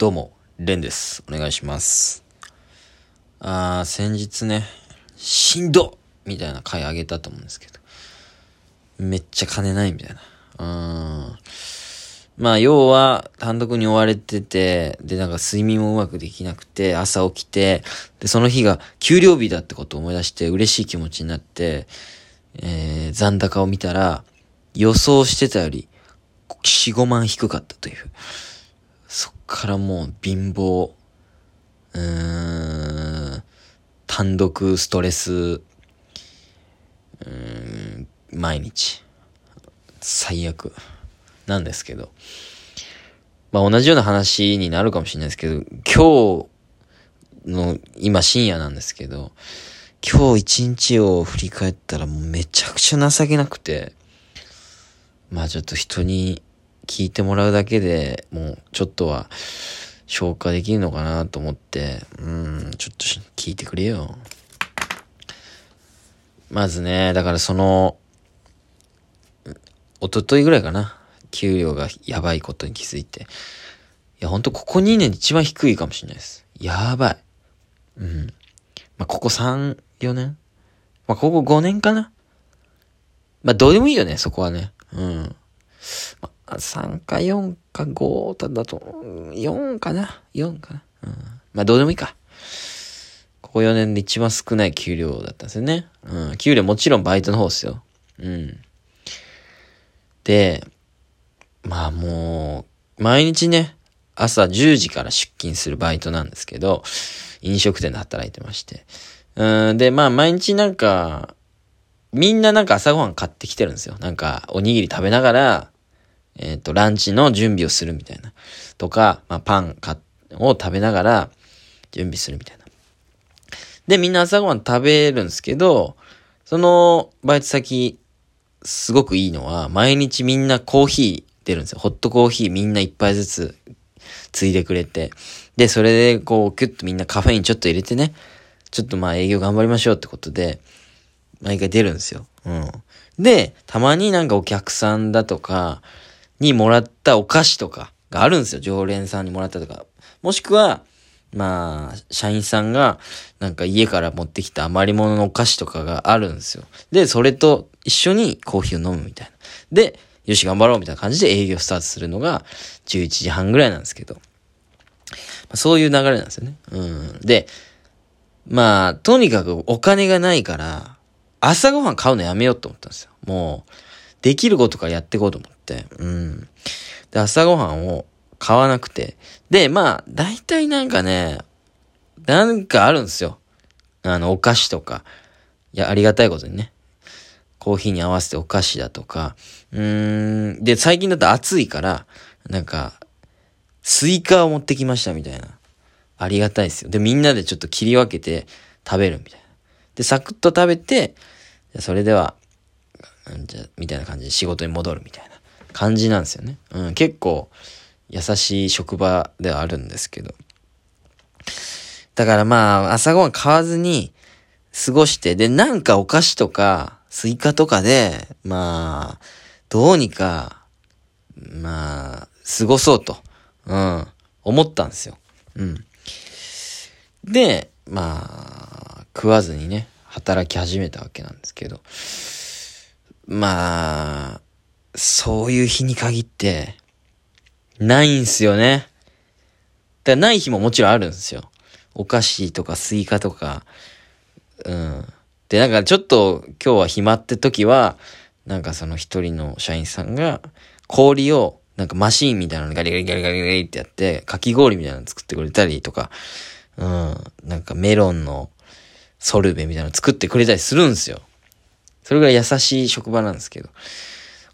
どうも、レンです。お願いします。あー、先日ね、しんどみたいな回あげたと思うんですけど、めっちゃ金ないみたいな。うん。まあ、要は、単独に追われてて、で、なんか睡眠もうまくできなくて、朝起きて、で、その日が給料日だってことを思い出して、嬉しい気持ちになって、えー、残高を見たら、予想してたより、4、5万低かったという。からもう貧乏、うーん、単独ストレス、うーん、毎日、最悪。なんですけど。まあ同じような話になるかもしれないですけど、今日の、今深夜なんですけど、今日一日を振り返ったらもうめちゃくちゃ情けなくて、まあちょっと人に聞いてもらうだけでもうちょっとは消化できるのかなと思って、うん、ちょっと聞いてくれよ。まずね、だからその、一昨日ぐらいかな。給料がやばいことに気づいて。いや、ほんとここ2年で一番低いかもしれないです。やばい。うん。まあ、ここ3、4年？まあ、ここ5年かなまあ、どうでもいいよね、そこはね。うん。まあ、3か4か5だと、4かな ?4 かな？うん。まあ、どうでもいいか。ここ4年で一番少ない給料だったんですよね。うん。給料もちろんバイトの方ですよ。うん。で、まあもう、毎日ね、朝10時から出勤するバイトなんですけど、飲食店で働いてまして。うん、で、まあ毎日なんか、みんななんか朝ごはん買ってきてるんですよ。なんか、おにぎり食べながら、えっ、と、ランチの準備をするみたいな。とか、まあパンを食べながら、準備するみたいな。で、みんな朝ごはん食べるんですけど、そのバイト先、すごくいいのは、毎日みんなコーヒー出るんですよ。ホットコーヒーみんな一杯ずつついでくれて。で、それでこう、キュッとみんなカフェインちょっと入れてね、ちょっとまあ営業頑張りましょうってことで、毎回出るんですよ。うん。で、たまになんかお客さんだとかにもらったお菓子とかがあるんですよ。常連さんにもらったとか。もしくは、まあ、社員さんが、なんか家から持ってきた余り物のお菓子とかがあるんですよ。で、それと一緒にコーヒーを飲むみたいな。で、よし頑張ろうみたいな感じで営業スタートするのが11時半ぐらいなんですけど。そういう流れなんですよね。うん。で、まあ、とにかくお金がないから、朝ごはん買うのやめようと思ったんですよ。もう、できることからやっていこうと思って。うん。で、朝ごはんを買わなくて。で、まあ、大体なんかね、なんかあるんですよ。あの、お菓子とか。いや、ありがたいことにね。コーヒーに合わせてお菓子だとか。うーん。で、最近だと暑いから、なんか、スイカを持ってきましたみたいな。ありがたいですよ。で、みんなでちょっと切り分けて食べるみたいな。で、サクッと食べて、それでは、じゃ、みたいな感じで仕事に戻るみたいな感じなんですよね。うん、結構優しい職場ではあるんですけど。だからまあ、朝ごはん買わずに過ごして、で、なんかお菓子とか、スイカとかで、まあ、どうにか、まあ、過ごそうと、うん、思ったんですよ。うん。で、まあ、食わずにね、働き始めたわけなんですけど、まあ、そういう日に限って、ないんすよね。だない日ももちろんあるんですよ。お菓子とかスイカとか、うん。で、なんかちょっと今日は暇って時は、なんかその一人の社員さんが氷をなんかマシーンみたいなのガリガリガリガリガリってやって、かき氷みたいなの作ってくれたりとか、うん。なんかメロンのソルベみたいなの作ってくれたりするんですよ。それぐらい優しい職場なんですけど。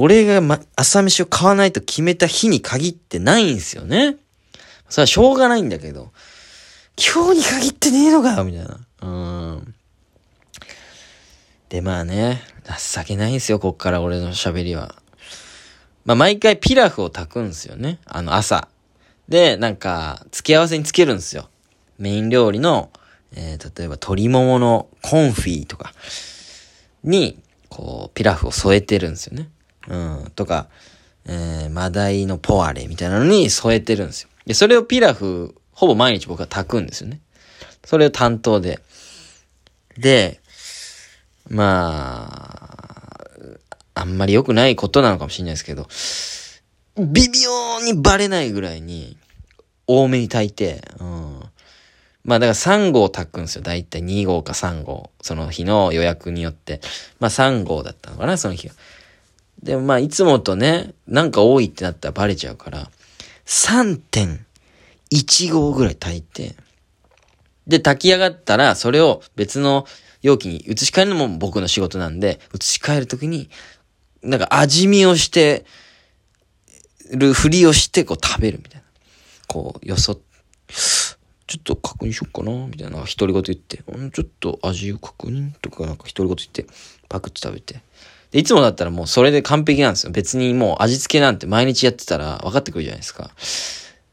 俺が、ま、朝飯を買わないと決めた日に限ってないんですよね。それはしょうがないんだけど、今日に限ってねえのかよみたいな。うん。で、まあね、情けないんですよ、こっから俺の喋りは。まあ、毎回ピラフを炊くんですよね。あの、朝。で、なんか、付け合わせにつけるんですよ。メイン料理の、えー、例えば鶏もものコンフィとかに、こう、ピラフを添えてるんですよね。うん。とか、えー、マダイのポワレみたいなのに添えてるんですよ。で、それをピラフ、ほぼ毎日僕は炊くんですよね。それを担当で。で、まあ、あんまり良くないことなのかもしれないですけど、微妙にバレないぐらいに、多めに炊いて、うん。まあだから3号炊くんですよ。だいたい2号か3号。その日の予約によって。まあ3号だったのかな、その日は。でもまあいつもとね、なんか多いってなったらバレちゃうから、3.1号ぐらい炊いて、で、炊き上がったら、それを別の容器に移し替えるのも僕の仕事なんで、移し替えるときに、なんか味見をしてるふりをして、こう食べるみたいな。こう、よそ、ちょっと確認しよっかな、みたいな、独り言言って、ちょっと味を確認とか、なんか独り言言って、パクって食べて。で、いつもだったらもうそれで完璧なんですよ。別にもう味付けなんて毎日やってたら分かってくるじゃないですか。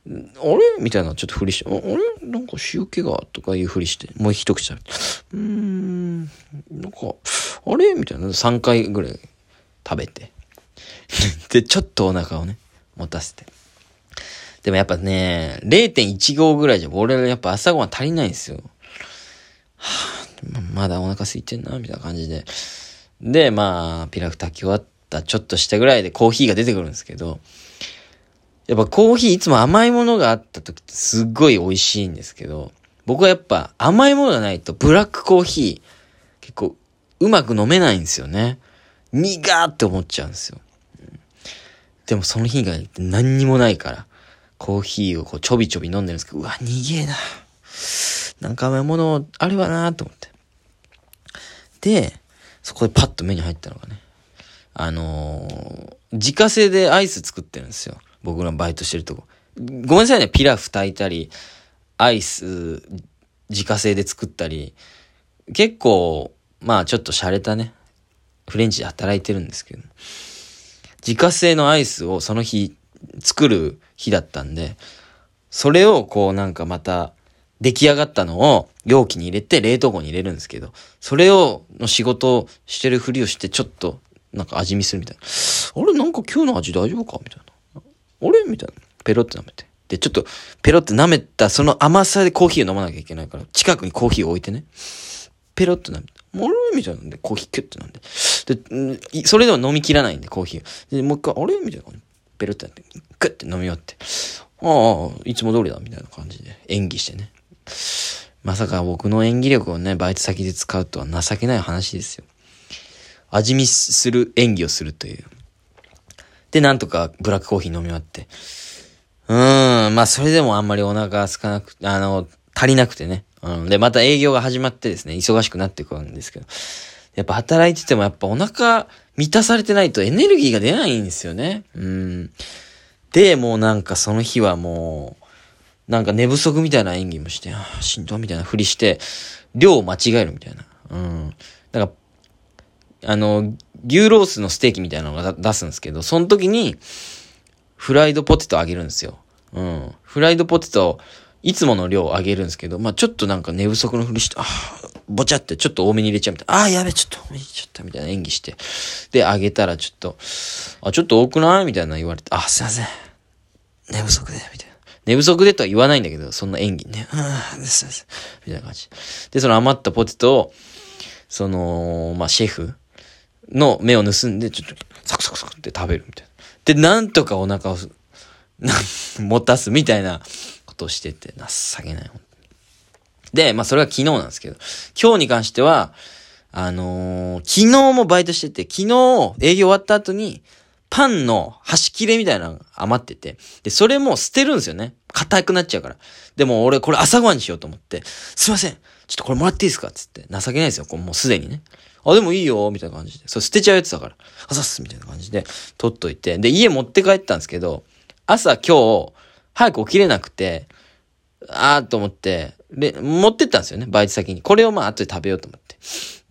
あれ？みたいなちょっとふりして、あれ？なんか塩気がとかいうふりして、もう一口食べて、うーん、なんか、あれ？みたいな3回ぐらい食べて。で、ちょっとお腹をね、持たせて。でもやっぱね、0.1合ぐらいじゃ、俺らやっぱ朝ごはん足りないんですよ。はあ、まだお腹空いてんな、みたいな感じで。で、まあ、ピラフ炊き終わったちょっとしたぐらいでコーヒーが出てくるんですけど、やっぱコーヒーいつも甘いものがあった時ってすっごい美味しいんですけど、僕はやっぱ甘いものがないとブラックコーヒー結構うまく飲めないんですよね。苦ーって思っちゃうんですよ。でもその日が何にもないから、コーヒーをこうちょびちょび飲んでるんですけど、うわ、逃げな。なんか甘いものあるわなと思って。で、そこでパッと目に入ったのがね、あのー、自家製でアイス作ってるんですよ。僕らバイトしてるとこ。ごめんなさいね、ピラフ炊いたり、アイス自家製で作ったり、結構、まあちょっと洒落たね、フレンチで働いてるんですけど、自家製のアイスをその日作る日だったんで、それをこうなんかまた出来上がったのを容器に入れて冷凍庫に入れるんですけど、それをの仕事をしてるふりをしてちょっとなんか味見するみたいな。あれなんか今日の味大丈夫かみたいな。あれみたいな。ペロって舐めて。で、ちょっと、ペロって舐めた、その甘さでコーヒーを飲まなきゃいけないから、近くにコーヒーを置いてね。ペロって舐めて。あれみたいなんで、コーヒーキュッて飲んで。で、それでは飲み切らないんで、コーヒー。で、もう一回、あれみたいな。ペロってなって、クッて飲み終わって。ああ、いつも通りだ、みたいな感じで演技してね。まさか僕の演技力をね、バイト先で使うとは情けない話ですよ。味見する演技をするという。で、なんとかブラックコーヒー飲み終わって。うーん、まあそれでもあんまりお腹が空かなく、あの、足りなくてね。うん。で、また営業が始まってですね、忙しくなっていくんですけど。やっぱ働いててもやっぱお腹満たされてないとエネルギーが出ないんですよね。うん。で、もうなんかその日はもう、なんか寝不足みたいな演技もして、ああ、しんどみたいなふりして、量を間違えるみたいな。うん。なんか、あの、牛ロースのステーキみたいなのが出すんですけど、その時に、フライドポテトあげるんですよ。うん。フライドポテト、いつもの量あげるんですけど、まあちょっとなんか寝不足のふりして、ああ、ぼちゃってちょっと多めに入れちゃうみたいな。ああ、やべ、ちょっと多めに入れちゃったみたいな演技して。で、あげたらちょっと、あ、ちょっと多くないみたいな言われて、あ、すいません。寝不足で、みたいな。寝不足でとは言わないんだけど、そんな演技ね。うん、ですです。みたいな感じ。で、その余ったポテトを、その、まあ、シェフの目を盗んで、ちょっと、サクサクサクって食べるみたいな。で、なんとかお腹を、持たすみたいなことをしてて、情けない。で、まあそれは昨日なんですけど、今日に関しては、あのー、昨日もバイトしてて、昨日営業終わった後に、パンの端切れみたいなのが余ってて、で、それも捨てるんですよね。硬くなっちゃうから。でも俺これ朝ごはんにしようと思って、すいません。ちょっとこれもらっていいですか？つって。情けないですよ。こうもうすでにね。あ、でもいいよ、みたいな感じで。それ捨てちゃうやつだから。あざっす、みたいな感じで、取っといて。で、家持って帰ったんですけど、朝今日、早く起きれなくて、あーと思って、で、持ってったんですよね、バイト先に。これをまあ後で食べようと思って。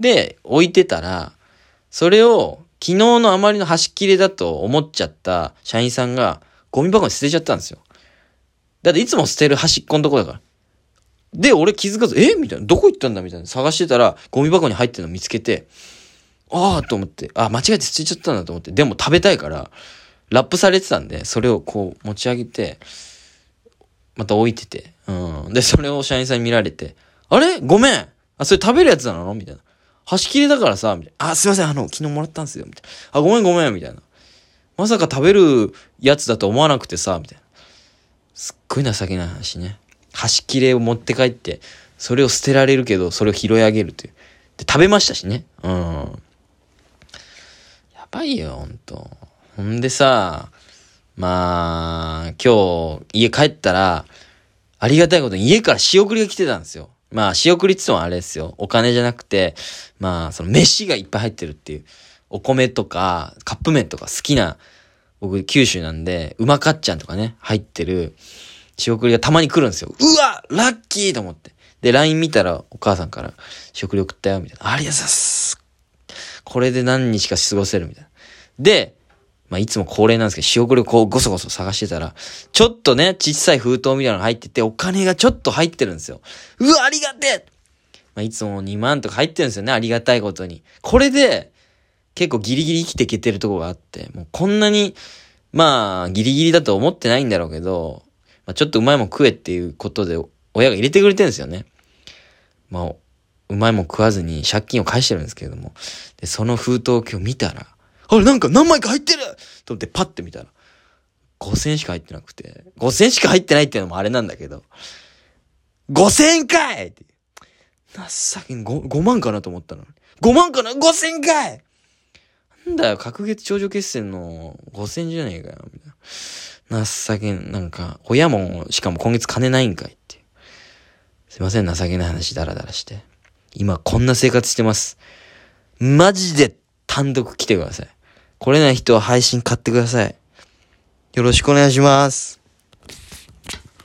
で、置いてたら、それを昨日のあまりの端切れだと思っちゃった社員さんがゴミ箱に捨てちゃったんですよ。だっていつも捨てる端っこのとこだから。で、俺気づかず、え？みたいな。どこ行ったんだ？みたいな。探してたら、ゴミ箱に入ってるの見つけて、ああと思って、あ、間違えて捨てちゃったんだと思って。でも食べたいから、ラップされてたんで、それをこう持ち上げて、また置いてて。うん。で、それを社員さんに見られて、あれ？ごめんあ、それ食べるやつなの？みたいな。端切れだからさ、みたいな。あ、すいません、あの、昨日もらったんですよ、みたいな。あ、ごめんごめん、みたいな。まさか食べるやつだと思わなくてさ、みたいな。すっごい情けない話ね。端切れを持って帰って、それを捨てられるけど、それを拾い上げるという。で、食べましたしね。うん。やばいよ、ほんと。ほんでさ、まあ、今日、家帰ったら、ありがたいことに家から仕送りが来てたんですよ。まあ、仕送りって言ってもあれですよ。お金じゃなくて、まあ、その飯がいっぱい入ってるっていう。お米とか、カップ麺とか好きな、僕、九州なんで、うまかっちゃんとかね、入ってる、仕送りがたまに来るんですよ。うわラッキーと思って。で、LINE 見たら、お母さんから、仕送り送ったよ、みたいな。ありがとうございます。これで何日か過ごせる、みたいな。で、まあ、いつも恒例なんですけど、仕送りをこう、ごそごそ探してたら、ちょっとね、小さい封筒みたいなの入ってて、お金がちょっと入ってるんですよ。うわ、ありがてえまあ、いつも2万とか入ってるんですよね、ありがたいことに。これで、結構ギリギリ生きていけてるとこがあって、もうこんなに、まあ、ギリギリだと思ってないんだろうけど、まあ、ちょっとうまいもん食えっていうことで、親が入れてくれてるんですよね。まあ、うまいもん食わずに借金を返してるんですけれども。で、その封筒を今日見たら、あれなんか何枚か入ってると思ってパッて見たら、5000しか入ってなくて、5000しか入ってないっていうのもあれなんだけど、5000かいって。情けに 5, 5万かなと思ったのに。5万かな ?5000 かいなんだよ、隔月頂上決戦の5000じゃねえかよ、みたいな。情けん、なんか、親も、しかも今月金ないんかいって。すいません、情けない話ダラダラして。今こんな生活してます。マジで単独来てください。来れない人は配信買ってください。よろしくお願いします。